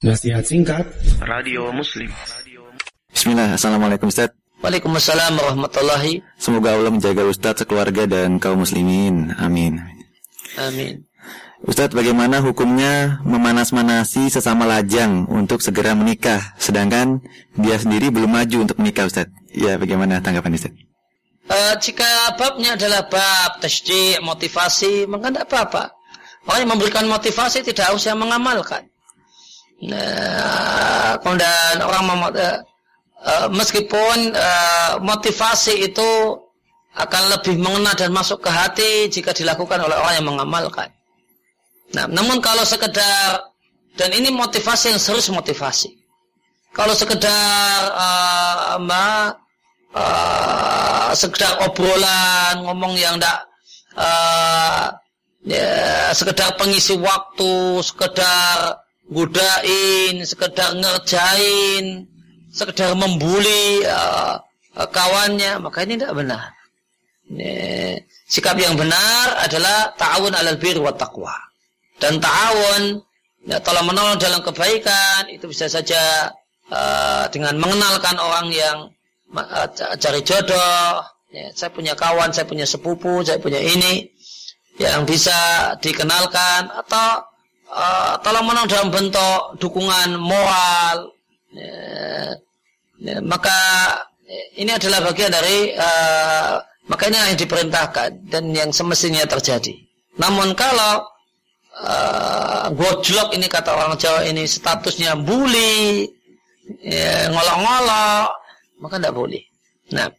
Nasihat singkat Radio Muslim Bismillah, Assalamualaikum Ustaz Waalaikumsalam warahmatullahi Semoga Allah menjaga Ustaz, sekeluarga dan kaum muslimin Amin Amin Ustadz, bagaimana hukumnya memanas-manasi sesama lajang untuk segera menikah, sedangkan dia sendiri belum maju untuk menikah, Ustadz? Ya, bagaimana tanggapan Ustadz? Uh, jika babnya adalah bab tasjid, motivasi, maka tidak apa-apa. Orang yang memberikan motivasi tidak harus yang mengamalkan. Nah, kemudian orang mem uh, uh, meskipun uh, motivasi itu akan lebih mengena dan masuk ke hati jika dilakukan oleh orang yang mengamalkan. Nah, namun kalau sekedar dan ini motivasi yang serius motivasi. Kalau sekedar uh, ma, uh, sekedar obrolan, ngomong yang tidak uh, ya, sekedar pengisi waktu, sekedar godain, sekedar ngerjain, sekedar membuli uh, kawannya, maka ini tidak benar. Ini, sikap yang benar adalah ta'awun alal bir wa taqwa. Dan ta'awun ya, tolong menolong dalam kebaikan itu bisa saja uh, dengan mengenalkan orang yang uh, cari jodoh. Ya, saya punya kawan, saya punya sepupu, saya punya ini yang bisa dikenalkan atau uh, tolong menolong dalam bentuk dukungan moral ya, maka ini adalah bagian dari uh, ini yang diperintahkan dan yang semestinya terjadi. Namun kalau uh, gojlok ini kata orang Jawa ini statusnya bully ya, ngolok-ngolok maka tidak boleh. Nah